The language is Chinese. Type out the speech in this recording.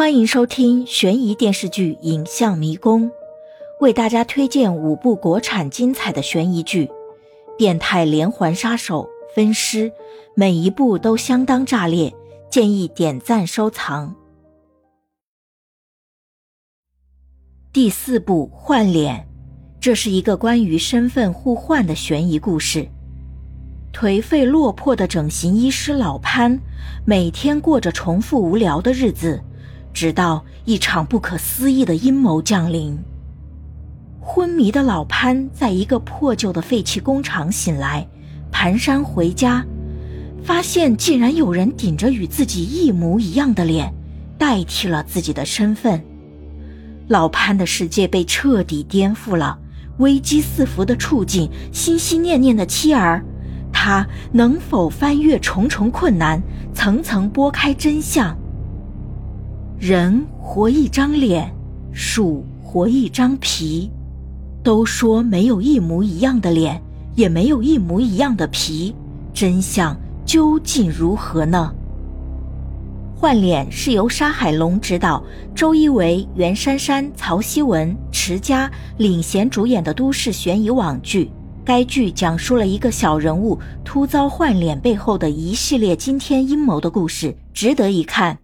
欢迎收听悬疑电视剧《影像迷宫》，为大家推荐五部国产精彩的悬疑剧，《变态连环杀手》分尸，每一部都相当炸裂，建议点赞收藏。第四部换脸，这是一个关于身份互换的悬疑故事。颓废落魄的整形医师老潘，每天过着重复无聊的日子。直到一场不可思议的阴谋降临。昏迷的老潘在一个破旧的废弃工厂醒来，蹒跚回家，发现竟然有人顶着与自己一模一样的脸，代替了自己的身份。老潘的世界被彻底颠覆了，危机四伏的处境，心心念念的妻儿，他能否翻越重重困难，层层拨开真相？人活一张脸，树活一张皮。都说没有一模一样的脸，也没有一模一样的皮，真相究竟如何呢？换脸是由沙海龙执导，周一围、袁姗姗、曹曦文、池嘉领衔主演的都市悬疑网剧。该剧讲述了一个小人物突遭换脸背后的一系列惊天阴谋的故事，值得一看。